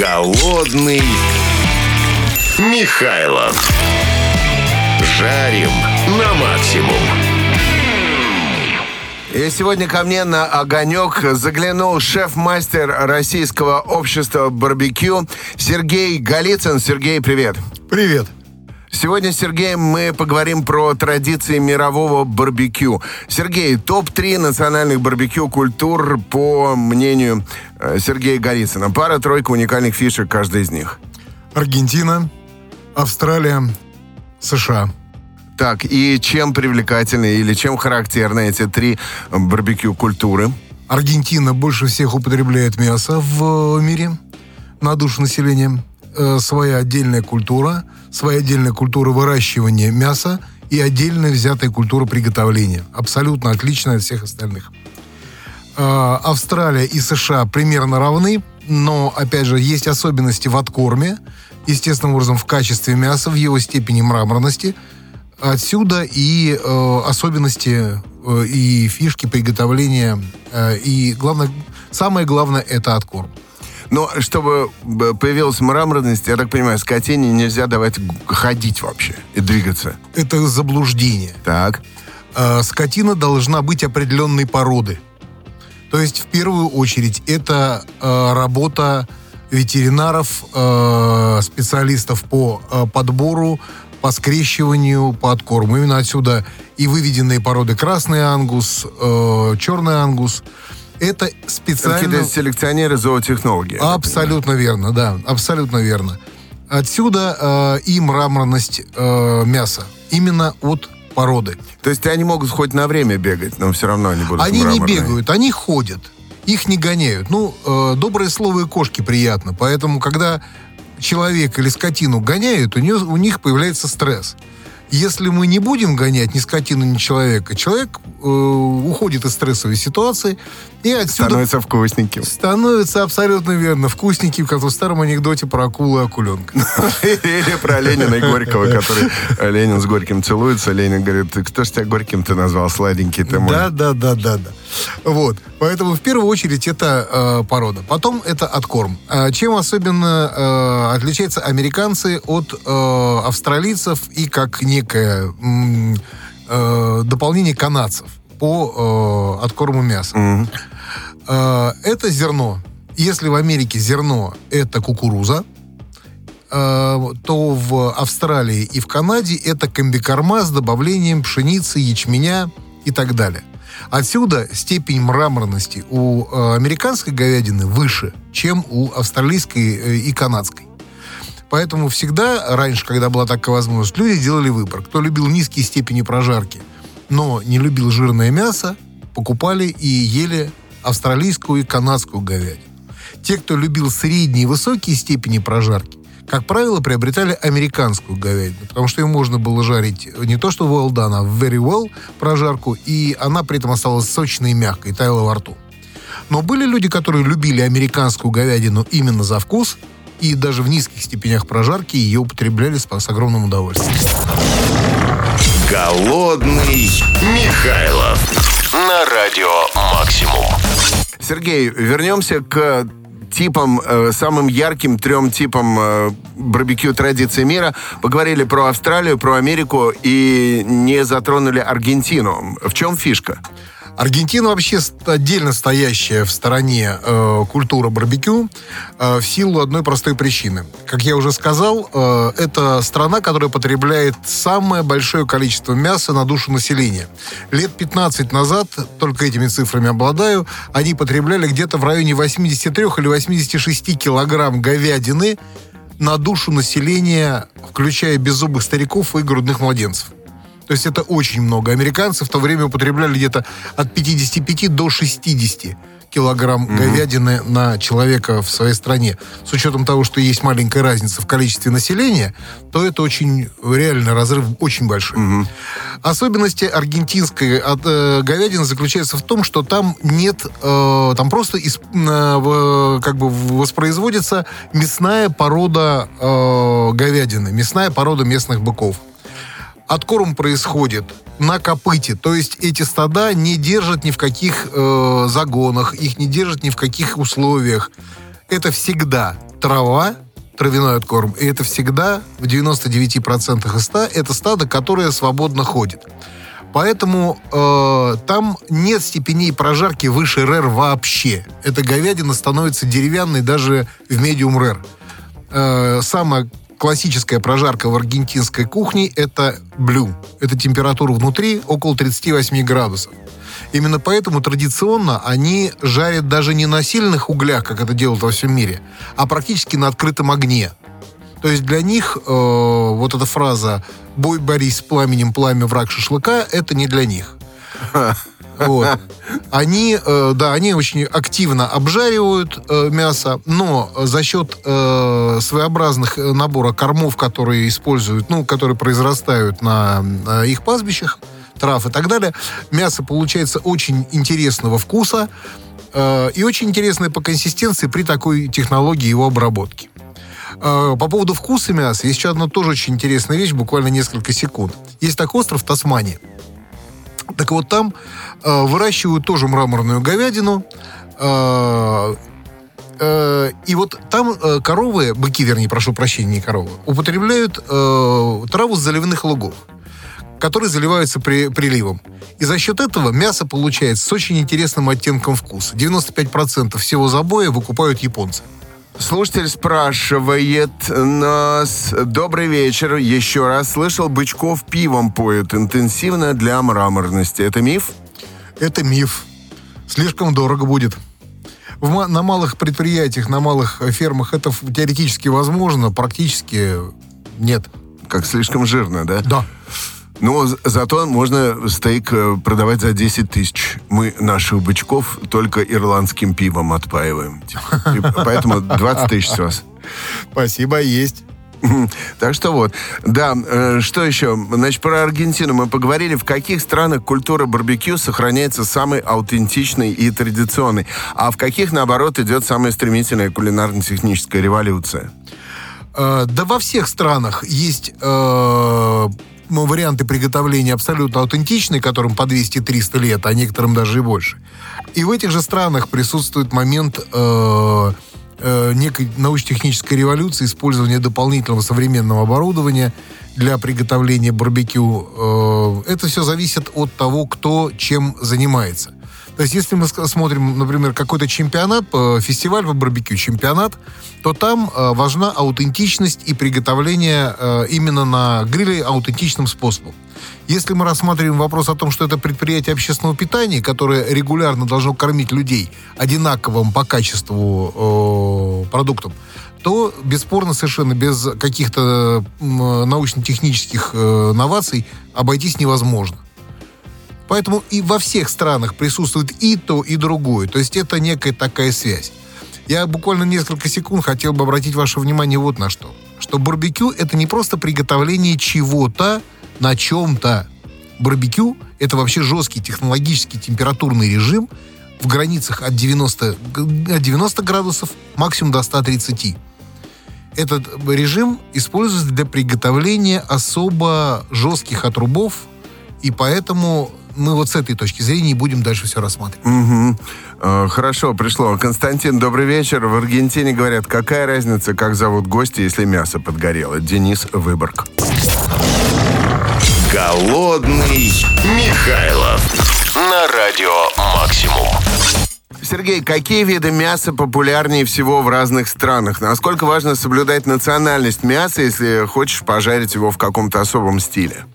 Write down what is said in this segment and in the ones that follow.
Голодный Михайлов. Жарим на максимум. И сегодня ко мне на огонек заглянул шеф-мастер Российского общества барбекю Сергей Голицын. Сергей, привет. Привет. Сегодня с Сергеем мы поговорим про традиции мирового барбекю. Сергей, топ-3 национальных барбекю культур по мнению Сергея Голицына. Пара-тройка уникальных фишек каждой из них. Аргентина, Австралия, США. Так, и чем привлекательны или чем характерны эти три барбекю культуры? Аргентина больше всех употребляет мясо в э, мире на душу населения. Э, своя отдельная культура, своя отдельная культура выращивания мяса и отдельная взятая культура приготовления. Абсолютно отличная от всех остальных. Э, Австралия и США примерно равны, но, опять же, есть особенности в откорме, естественным образом в качестве мяса, в его степени мраморности – Отсюда и э, особенности э, и фишки приготовления. Э, и главное, самое главное это откорм. Но чтобы появилась мраморность, я так понимаю, скотине нельзя давать ходить вообще и двигаться. Это заблуждение. Так. Э, скотина должна быть определенной породы. То есть, в первую очередь, это э, работа ветеринаров, э, специалистов по э, подбору по скрещиванию, по откорму. Именно отсюда и выведенные породы красный ангус, э, черный ангус. Это специально... Какие-то селекционеры, зоотехнологи. Абсолютно верно, да, абсолютно верно. Отсюда э, и мраморность э, мяса. Именно от породы. То есть они могут хоть на время бегать, но все равно они будут Они мраморные. не бегают, они ходят. Их не гоняют. Ну, э, доброе слово и кошки приятно. Поэтому, когда человека или скотину гоняют, у, нее, у них появляется стресс. Если мы не будем гонять ни скотину, ни человека, человек э, уходит из стрессовой ситуации и отсюда... Становится вкусненьким. Становится абсолютно верно. Вкусненьким, как в старом анекдоте про акулу и акуленка. Или про Ленина и Горького, который Ленин с Горьким целуется. Ленин говорит, кто ж тебя Горьким ты назвал, сладенький ты мой. Да, да, да, да, да. Вот. Поэтому в первую очередь это э, порода. Потом это откорм. А чем особенно э, отличаются американцы от э, австралийцев и как некое э, дополнение канадцев по э, откорму мяса? Мгм. Э, это зерно. Если в Америке зерно это кукуруза, э, то в Австралии и в Канаде это комбикорма с добавлением пшеницы, ячменя и так далее. Отсюда степень мраморности у э, американской говядины выше, чем у австралийской э, и канадской. Поэтому всегда раньше, когда была такая возможность, люди делали выбор. Кто любил низкие степени прожарки, но не любил жирное мясо, покупали и ели австралийскую и канадскую говядину. Те, кто любил средние и высокие степени прожарки, как правило, приобретали американскую говядину, потому что ее можно было жарить не то что well done, а very well прожарку, и она при этом оставалась сочной и мягкой, таяла во рту. Но были люди, которые любили американскую говядину именно за вкус, и даже в низких степенях прожарки ее употребляли с, с огромным удовольствием. Голодный Михайлов. На радио Максимум. Сергей, вернемся к типам, э, самым ярким трем типам э, барбекю традиций мира. Поговорили про Австралию, про Америку и не затронули Аргентину. В чем фишка? Аргентина вообще отдельно стоящая в стороне э, культура барбекю э, в силу одной простой причины. Как я уже сказал, э, это страна, которая потребляет самое большое количество мяса на душу населения. Лет 15 назад, только этими цифрами обладаю, они потребляли где-то в районе 83 или 86 килограмм говядины на душу населения, включая беззубых стариков и грудных младенцев. То есть это очень много. Американцы в то время употребляли где-то от 55 до 60 килограмм говядины на человека в своей стране. С учетом того, что есть маленькая разница в количестве населения, то это очень реально разрыв очень большой. Особенности аргентинской от, э, говядины заключаются в том, что там нет, э, там просто из- э, как бы воспроизводится мясная порода э, говядины, мясная порода местных быков. Откорм происходит на копыте, то есть эти стада не держат ни в каких э, загонах, их не держат ни в каких условиях. Это всегда трава, травяной откорм, и это всегда в 99% из 100 это стадо, которое свободно ходит. Поэтому э, там нет степеней прожарки выше РЭР вообще. Эта говядина становится деревянной даже в медиум РЭР. Э, самая классическая прожарка в аргентинской кухне – это блю. Это температура внутри около 38 градусов. Именно поэтому традиционно они жарят даже не на сильных углях, как это делают во всем мире, а практически на открытом огне. То есть для них э, вот эта фраза «бой борись с пламенем, пламя враг шашлыка» — это не для них. Вот. Они, э, да, они очень активно обжаривают э, мясо, но за счет э, своеобразных набора кормов, которые используют, ну, которые произрастают на, их пастбищах, трав и так далее, мясо получается очень интересного вкуса и очень интересное по консистенции при такой технологии его обработки. По поводу вкуса мяса есть еще одна тоже очень интересная вещь, буквально несколько секунд. Есть такой остров Тасмания. Так вот там э, выращивают тоже мраморную говядину. э, э, и вот там э, коровы, быки, вернее, прошу прощения, не коровы, употребляют э, траву с заливных лугов, которые заливаются при, приливом. И за счет этого мясо получается с очень интересным оттенком вкуса. 95% всего забоя выкупают японцы. Слушатель спрашивает нас. Добрый вечер. Еще раз слышал, Бычков пивом поет интенсивно для мраморности. Это миф? Это миф. Слишком дорого будет. В на малых предприятиях, на малых э, фермах это теоретически возможно, практически нет. Как слишком жирно, да? Да. Но з- зато можно стейк э, продавать за 10 тысяч. Мы наших бычков только ирландским пивом отпаиваем. Типа. И поэтому 20 тысяч с вас. Спасибо, есть. Так что вот. Да, э, что еще? Значит, про Аргентину мы поговорили. В каких странах культура барбекю сохраняется самой аутентичной и традиционной? А в каких, наоборот, идет самая стремительная кулинарно-техническая революция? Э, да во всех странах есть э, варианты приготовления абсолютно аутентичные, которым по 200-300 лет, а некоторым даже и больше. И в этих же странах присутствует момент э, э, некой научно-технической революции, использования дополнительного современного оборудования для приготовления барбекю. Э, это все зависит от того, кто чем занимается. То есть, если мы смотрим, например, какой-то чемпионат, э, фестиваль по барбекю, чемпионат, то там э, важна аутентичность и приготовление э, именно на гриле аутентичным способом. Если мы рассматриваем вопрос о том, что это предприятие общественного питания, которое регулярно должно кормить людей одинаковым по качеству э, продуктом, то бесспорно совершенно без каких-то научно-технических э, новаций обойтись невозможно. Поэтому и во всех странах присутствует и то, и другое. То есть это некая такая связь. Я буквально несколько секунд хотел бы обратить ваше внимание вот на что. Что барбекю — это не просто приготовление чего-то на чем-то. Барбекю — это вообще жесткий технологический температурный режим в границах от 90, г- от 90 градусов максимум до 130. Этот режим используется для приготовления особо жестких отрубов, и поэтому мы вот с этой точки зрения и будем дальше все рассматривать. Э, Хорошо, пришло. Константин, добрый вечер. В Аргентине говорят, какая разница, как зовут гости, если мясо подгорело? Денис Выборг. Голодный Михайлов на радио Максимум. Сергей, какие виды мяса популярнее всего в разных странах? Насколько важно соблюдать национальность мяса, если хочешь пожарить его в каком-то особом стиле?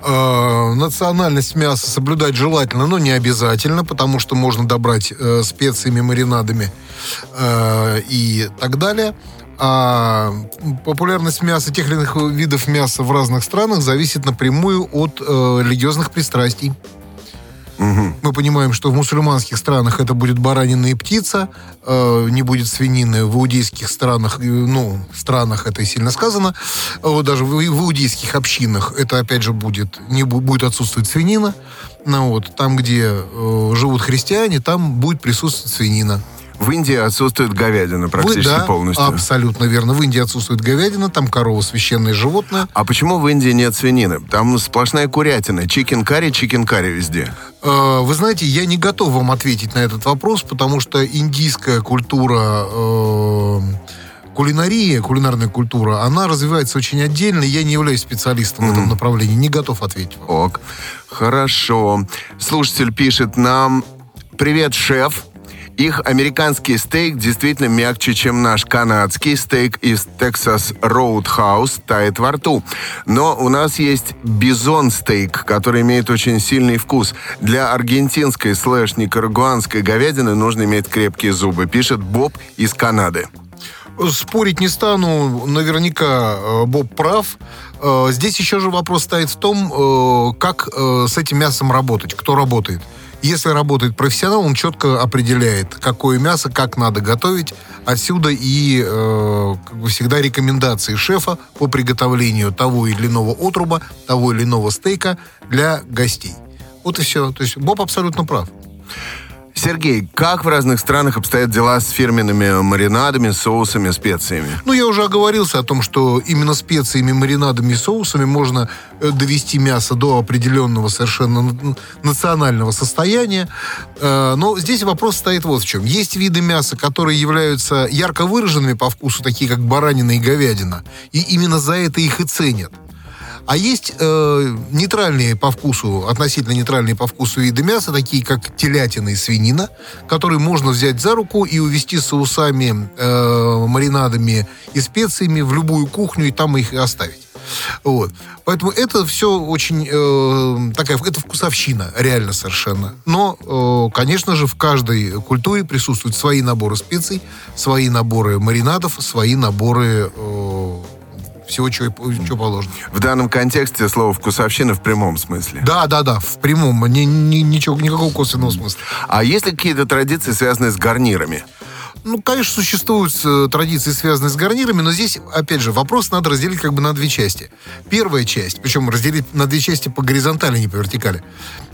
Э, национальность мяса соблюдать желательно, но не обязательно, потому что можно добрать э, специями, маринадами э, и так далее. А популярность мяса, тех или иных видов мяса в разных странах зависит напрямую от э, религиозных пристрастий. Мы понимаем, что в мусульманских странах это будет баранина и птица, э, не будет свинины. В иудейских странах, э, ну, странах это и сильно сказано, вот даже в, в иудейских общинах это опять же будет, не бу- будет отсутствовать свинина. Ну, вот, там, где э, живут христиане, там будет присутствовать свинина. В Индии отсутствует говядина практически Вы- да, полностью. Абсолютно верно. В Индии отсутствует говядина, там корова священное животное. А почему в Индии нет свинины? Там сплошная курятина. Chicken curry, chicken curry везде. Э, Вы знаете, я не готов вам ответить на этот вопрос, потому что индийская культура, э, кулинария, кулинарная культура, она развивается очень отдельно. Я не являюсь специалистом в этом направлении, не готов ответить. Ок. Хорошо. Слушатель пишет нам... Привет, шеф. Их американский стейк действительно мягче, чем наш канадский стейк из Texas Roadhouse тает во рту. Но у нас есть бизон стейк, который имеет очень сильный вкус. Для аргентинской слэш никарагуанской говядины нужно иметь крепкие зубы, пишет Боб из Канады. Спорить не стану, наверняка э, Боб прав. Э, Здесь еще же вопрос стоит в том, э, как с этим мясом работать, кто работает. Если работает профессионал, он четко определяет, какое мясо, как надо готовить. Отсюда и э, как бы всегда рекомендации шефа по приготовлению того или иного отруба, того или иного стейка для гостей. Вот и все. То есть Боб абсолютно прав. Сергей, как в разных странах обстоят дела с фирменными маринадами, соусами, специями? Ну, я уже оговорился о том, что именно специями, маринадами и соусами можно э, довести мясо до определенного совершенно национального состояния. Э, Но здесь вопрос стоит вот в чем. Есть виды мяса, которые являются ярко выраженными по вкусу, такие как баранина и говядина. И именно за это их и ценят. А есть э, нейтральные по вкусу, относительно нейтральные по вкусу виды мяса, такие как телятина и свинина, которые можно взять за руку и увезти с соусами, э, маринадами и специями в любую кухню и там их оставить. Вот. Поэтому это все очень э, такая, это вкусовщина, реально совершенно. Но, э, конечно же, в каждой культуре присутствуют свои наборы специй, свои наборы маринадов, свои наборы э, всего, чего, чего положено. В данном контексте слово «вкусовщина» в прямом смысле. Да, да, да, в прямом, ни- ни- ничего, никакого косвенного смысла. А есть ли какие-то традиции, связанные с гарнирами? Ну, конечно, существуют э, традиции, связанные с гарнирами, но здесь, опять же, вопрос надо разделить как бы на две части. Первая часть, причем разделить на две части по горизонтали, не по вертикали.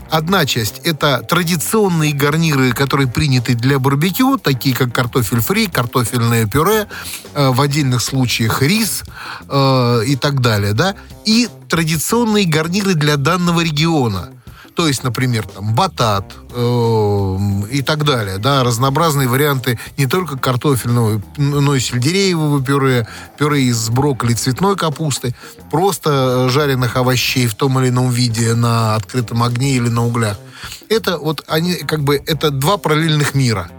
Одна часть – это традиционные гарниры, которые приняты для барбекю, такие как картофель фри, картофельное пюре, э, в отдельных случаях рис э, и так далее, да. И традиционные гарниры для данного региона. То есть, например, там батат э, и так далее, да, разнообразные варианты не только картофельного, но и сельдереевого пюре, пюре из брокколи, цветной капусты, просто э, жареных овощей в том или ином виде на открытом огне или на углях. Это вот они как бы это два параллельных мира.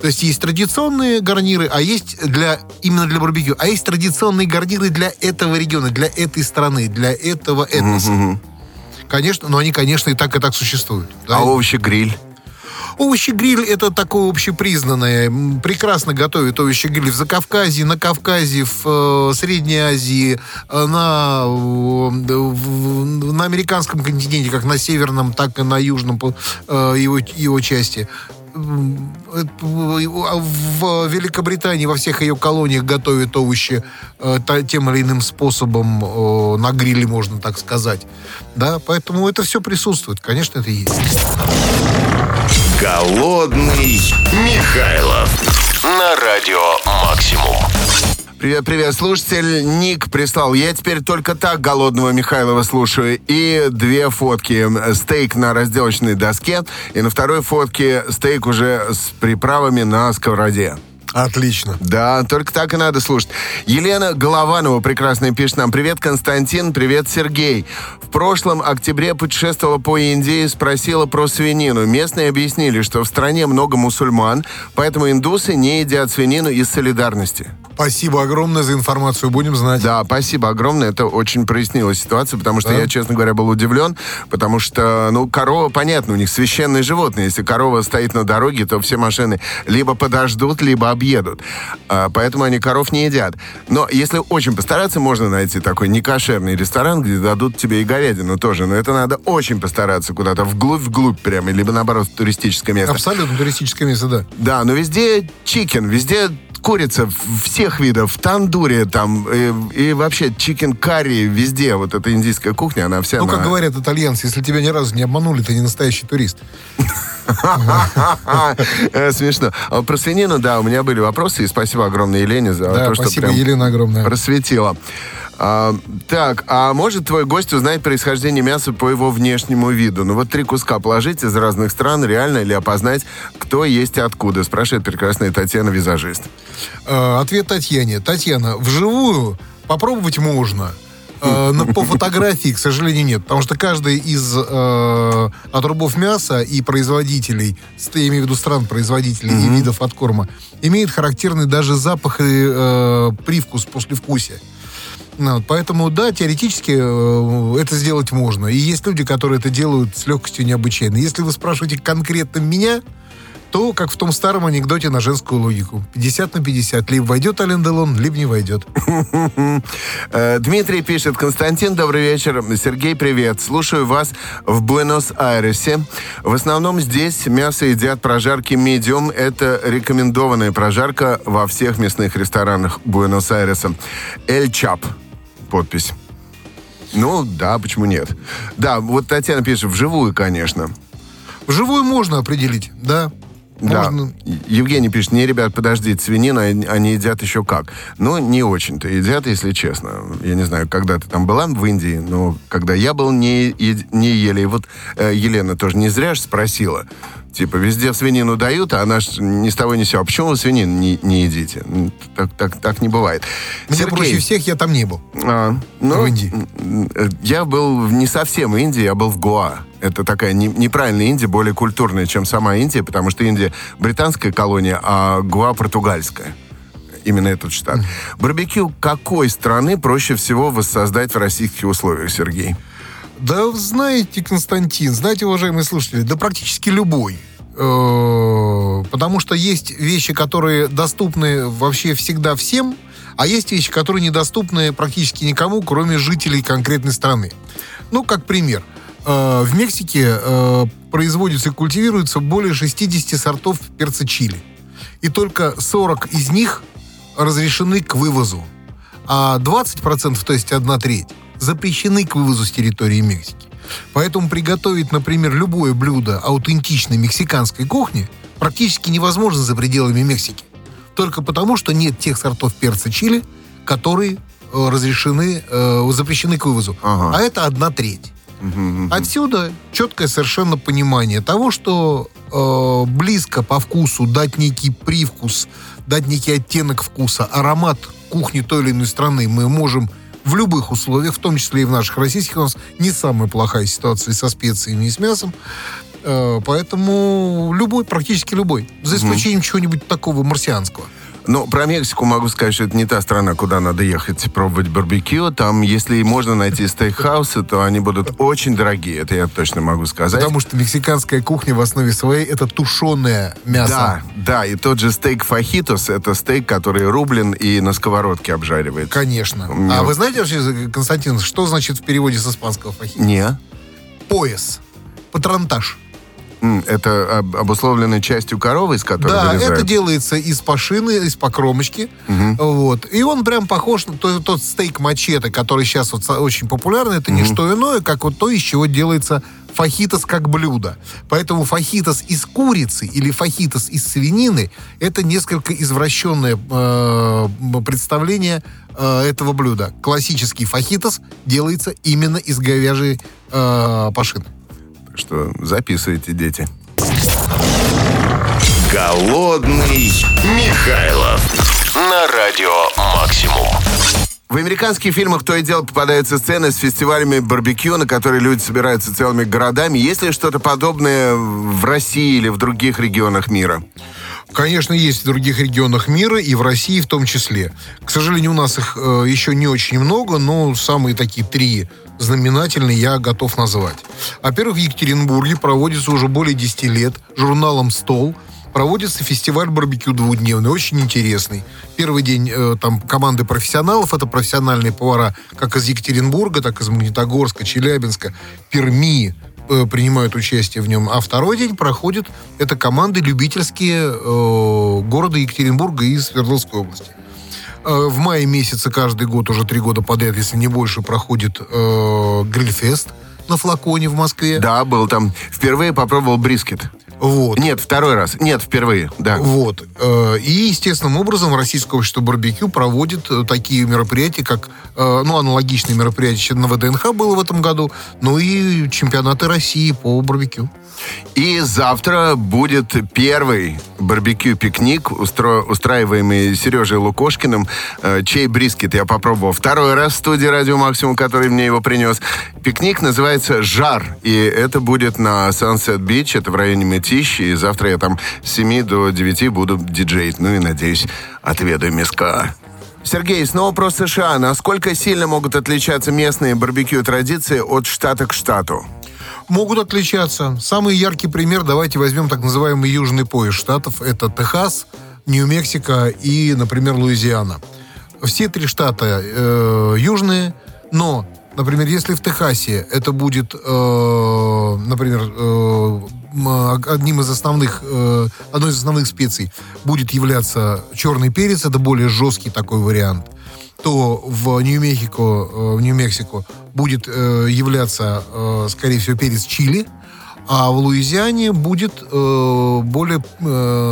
То есть есть традиционные гарниры, а есть для именно для барбекю, а есть традиционные гарниры для этого региона, для этой страны, для этого этноса. Конечно, но они, конечно, и так, и так существуют. да. А овощи-гриль? Овощи-гриль это такое общепризнанное. Прекрасно готовят овощи-гриль в Закавказье, на Кавказе, в э, Средней Азии, э, на, э, в- на американском континенте, как на северном, так и на южном э, его, его части. В Великобритании во всех ее колониях готовят овощи э, тем или иным способом э, на гриле, можно так сказать. Да, поэтому это все присутствует. Конечно, это есть. Голодный Михайлов на радио Максимум. Привет, привет, слушатель. Ник прислал. Я теперь только так голодного Михайлова слушаю. И две фотки. Стейк на разделочной доске. И на второй фотке стейк уже с приправами на сковороде. Отлично. Да, только так и надо слушать. Елена Голованова прекрасно пишет нам. Привет, Константин, привет, Сергей. В прошлом октябре путешествовала по Индии, спросила про свинину. Местные объяснили, что в стране много мусульман, поэтому индусы не едят свинину из солидарности. Спасибо огромное за информацию. Будем знать. Да, спасибо огромное. Это очень прояснило ситуацию, потому что Да. я, честно говоря, был удивлен, потому что, ну, корова, понятно, у них священное животное. Если корова стоит на дороге, то все машины либо подождут, либо объедут. А, поэтому они коров не едят. Но если очень постараться, можно найти такой некошерный ресторан, где дадут тебе и говядину тоже. Но это надо очень постараться куда-то вглубь-вглубь прямо, либо, наоборот, в туристическое место. Абсолютно туристическое место, да. Да, но везде chicken, везде курица всех видов, в тандуре там, и, и вообще chicken curry везде. Вот эта индийская кухня, она вся Ну, на- как говорят итальянцы, если тебя ни разу не обманули, ты не настоящий турист. Э, Смешно. А Про свинину, да, у меня были вопросы, и спасибо огромное Елене за Да, то, что спасибо, прям Елена, огромное. просветила. А, так, а может твой гость узнать происхождение мяса по его внешнему виду? Ну вот три куска положить из разных стран, реально ли опознать, кто есть и откуда? Спрашивает прекрасная Татьяна, визажист. Э, Ответ Татьяне. Татьяна, вживую попробовать можно. Э, Но по фотографии, к сожалению, нет. Потому что каждый из э, отрубов мяса и производителей, я имею в виду стран-производителей и видов откорма, имеет характерный даже запах и э, привкус послевкусия. Ну, вот, поэтому, да, теоретически это сделать можно. И есть люди, которые это делают с легкостью необычайной. Если вы спрашиваете конкретно меня, то, как в том старом анекдоте на женскую логику. 50 на 50. Либо войдет Ален Делон, либо не войдет. Э, Дмитрий пишет, Константин, добрый вечер. Сергей, привет. Слушаю вас в Буэнос-Айресе. В основном здесь мясо едят прожарки медиум. Это рекомендованная прожарка во всех мясных ресторанах Буэнос-Айреса. Эль Чап. Подпись. Ну, да, почему нет? Да, вот Татьяна пишет, вживую, конечно. Вживую можно определить, да. Да. Можно. Евгений пишет, не, ребят, подождите, свинину они едят еще как. Ну, не очень-то едят, если честно. Я не знаю, когда ты там была в Индии, но когда я был, не, не ели. И вот э, Елена тоже не зря же спросила. Типа, везде свинину дают, а она ж ни с того ни с сего. А почему вы свинину не, не едите? М, Так, так, так не бывает. Мне проще всех, я там не был. А, ну, В Индии. Я был не совсем в Индии, я был в Гоа. Это такая не- неправильная Индия, более культурная, чем сама Индия, потому что Индия британская колония, а Гоа португальская. Именно этот штат. Барбекю какой страны проще всего воссоздать в российских условиях, Сергей? Да, знаете, Константин, знаете, уважаемые слушатели, да практически любой. Э, Потому что есть вещи, которые доступны вообще всегда всем, а есть вещи, которые недоступны практически никому, кроме жителей конкретной страны. Ну, как пример. Э, В Мексике э, производится и культивируется более 60 сортов перца чили. И только 40 из них разрешены к вывозу. А 20%, то есть одна треть, запрещены к вывозу с территории Мексики. Поэтому приготовить, например, любое блюдо аутентичной мексиканской кухни практически невозможно за пределами Мексики. Только потому, что нет тех сортов перца чили, которые э, разрешены, э, запрещены к вывозу. Ага. А это одна треть. Отсюда четкое совершенно понимание того, что э, близко по вкусу дать некий привкус, дать некий оттенок вкуса, аромат кухни той или иной страны мы можем в любых условиях, в том числе и в наших российских, у нас не самая плохая ситуация со специями и с мясом. Э, поэтому любой, практически любой. За исключением чего-нибудь такого марсианского. Ну, про Мексику могу сказать, что это не та страна, куда надо ехать пробовать барбекю. Там, если можно найти стейкхаусы, то они будут очень дорогие. Это я точно могу сказать. Потому что мексиканская кухня в основе своей это тушеное мясо. Да, да, и тот же стейк фахитос, это стейк, который рублен и на сковородке обжаривается. Конечно. меня А вот- вы знаете вообще, Константин, что значит в переводе с испанского фахита? Не. Пояс. Патронтаж. Это об- обусловлено частью коровы, из которой Да, вырезают? это делается из пашины, из покромочки. Вот. И он прям похож на тот, тот стейк мачете, который сейчас вот очень популярный. Это не что иное, как вот то, из чего делается фахитос как блюдо. Поэтому фахитос из курицы или фахитос из свинины это несколько извращенное э, представление э, этого блюда. Классический фахитос делается именно из говяжьей э, пашины. Что записывайте, дети. Голодный Михайлов на радио Максимум. В американских фильмах то и дело попадаются сцены с фестивалями барбекю, на которые люди собираются целыми городами. Есть ли что-то подобное в России или в других регионах мира? Конечно, есть в других регионах мира и в России в том числе. К сожалению, у нас их э, еще не очень много, но самые такие три знаменательные я готов назвать. Во-первых, в Екатеринбурге проводится уже более 10 лет журналом «Стол». Проводится фестиваль барбекю двухдневный, очень интересный. Первый день э, там команды профессионалов, это профессиональные повара как из Екатеринбурга, так и из Магнитогорска, Челябинска, Перми, э, принимают участие в нем. А второй день проходит, это команды любительские э, города Екатеринбурга и Свердловской области. Э, в мае месяце каждый год, уже три года подряд, если не больше, проходит э, грильфест на флаконе в Москве. Да, был там. Впервые попробовал брискет. Вот. Нет, второй раз. Нет, впервые, да. Вот. Э, И естественным образом Российское общество барбекю проводит э, такие мероприятия, как, ну, аналогичные мероприятия на ВДНХ было в этом году, ну и чемпионаты России по барбекю. И завтра будет первый барбекю-пикник, устро- устраиваемый Сережей Лукошкиным, э, чей брискет я попробовал второй раз в студии «Радио Максимум», который мне его принес. Пикник называется «Жар», и это будет на Sunset Beach, это в районе Мытищи, и завтра я там с 7 до 9 буду диджеить, ну и, надеюсь, отведаю миска. Сергей, снова про США. Насколько сильно могут отличаться местные барбекю-традиции от штата к штату? Могут отличаться. Самый яркий пример, давайте возьмем так называемый южный пояс штатов. Это Техас, Нью-Мексико и, например, Луизиана. Все три штата э, южные, но, например, если в Техасе это будет, э, например, э, одним из основных, э, одной из основных специй будет являться черный перец, это более жесткий такой вариант, то в Нью-Мехико, э, в Нью-Мексико будет э, являться, э, скорее всего, перец чили, а в Луизиане будет более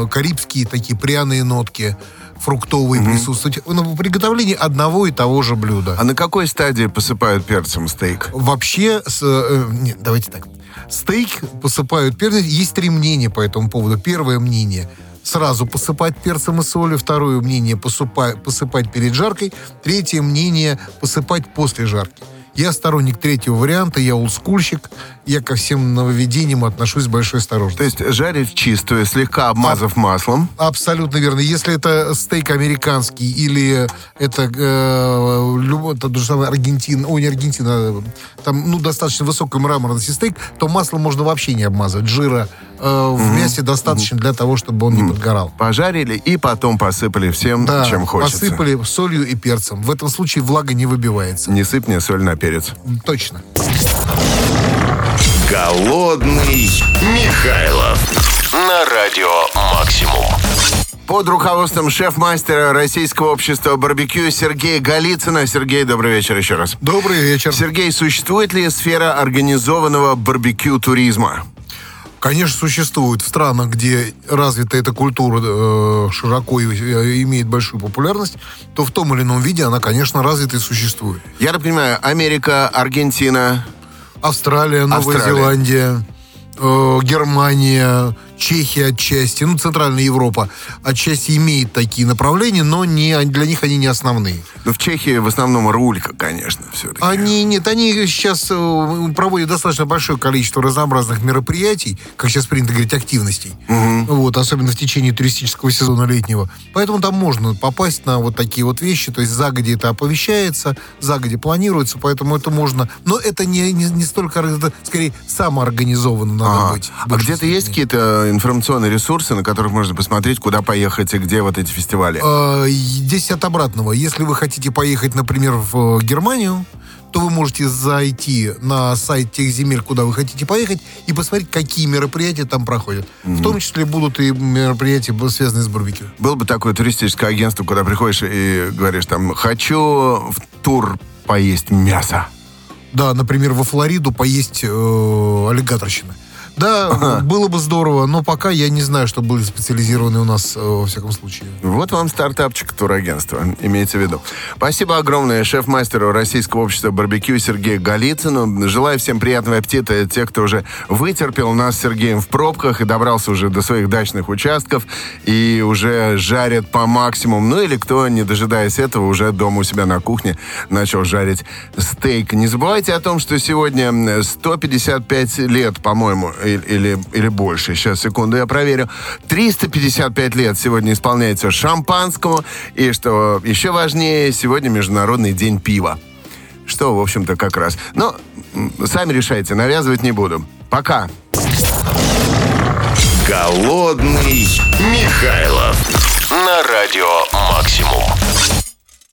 карибские такие пряные нотки, фруктовые присутствовать в приготовлении одного и того же блюда. А на какой стадии посыпают перцем стейк? Вообще, с, э, нет, давайте так. Стейк посыпают перцем. Есть три мнения по этому поводу. Первое мнение сразу посыпать перцем и солью. Второе мнение посыпать, посыпать перед жаркой. Третье мнение посыпать после жарки. Я сторонник третьего варианта, я олдскульщик. Я ко всем нововведениям отношусь с большой осторожностью. То есть жарить чистую, слегка обмазав маслом. Абсолютно верно. Если это стейк американский или это, э, любой, же самое Аргентина, ой, не Аргентина, там, ну, достаточно высокой мраморности стейк, то масло можно вообще не обмазывать. Жира э, в мясе достаточно для того, чтобы он не подгорал. Пожарили и потом посыпали всем, Да, чем хочется. посыпали солью и перцем. В этом случае влага не выбивается. Не сыпь мне соль на перец. Точно. Голодный Михайлов на радио Максимум. Под руководством шеф-мастера Российского общества барбекю Сергея Голицына. Сергей, добрый вечер еще раз. Добрый вечер. Сергей, существует ли сфера организованного барбекю-туризма? Конечно, существует в странах, где развита эта культура э, широко и э, имеет большую популярность, то в том или ином виде она, конечно, развита и существует. Я так понимаю, Америка, Аргентина. Австралия, Новая Австралия. Зеландия, э, Германия, Чехия отчасти, ну, Центральная Европа отчасти имеет такие направления, но не, для них они не основные. Ну, в Чехии в основном рулька, конечно, все-таки. Они, нет, они сейчас э, проводят достаточно большое количество разнообразных мероприятий, как сейчас принято говорить, активностей. Вот, особенно в течение туристического сезона летнего. Поэтому там можно попасть на вот такие вот вещи, то есть загоди это оповещается, загоди планируется, поэтому это можно. Но это не, не, не столько, это скорее самоорганизованно надо Ага. быть. А где-то есть какие-то информационные ресурсы, на которых можно посмотреть, куда поехать и где вот эти фестивали? Э, Здесь от обратного. Если вы хотите поехать, например, в э, Германию, то вы можете зайти на сайт тех земель, куда вы хотите поехать, и посмотреть, какие мероприятия там проходят. В том числе будут и мероприятия, связанные с барбекю. Было бы такое туристическое агентство, куда приходишь и говоришь там, хочу в тур поесть мясо. Да, например, во Флориду поесть э, аллигаторщины. Да, было бы здорово, но пока я не знаю, что были специализированы у нас, э, во всяком случае. Вот вам стартапчик турагентства, имейте в виду. Спасибо огромное шеф-мастеру Российского общества барбекю Сергею Голицыну. Желаю всем приятного аппетита. Те, кто уже вытерпел нас с Сергеем в пробках и добрался уже до своих дачных участков и уже жарят по максимуму. Ну или кто, не дожидаясь этого, уже дома у себя на кухне начал жарить стейк. Не забывайте о том, что сегодня 155 лет, по-моему, и- или, или больше. Сейчас, секунду, я проверю. 355 лет сегодня исполняется шампанскому. И что еще важнее, сегодня Международный день пива. Что, в общем-то, как раз. Но сами решайте, навязывать не буду. Пока. Голодный Михайлов на радио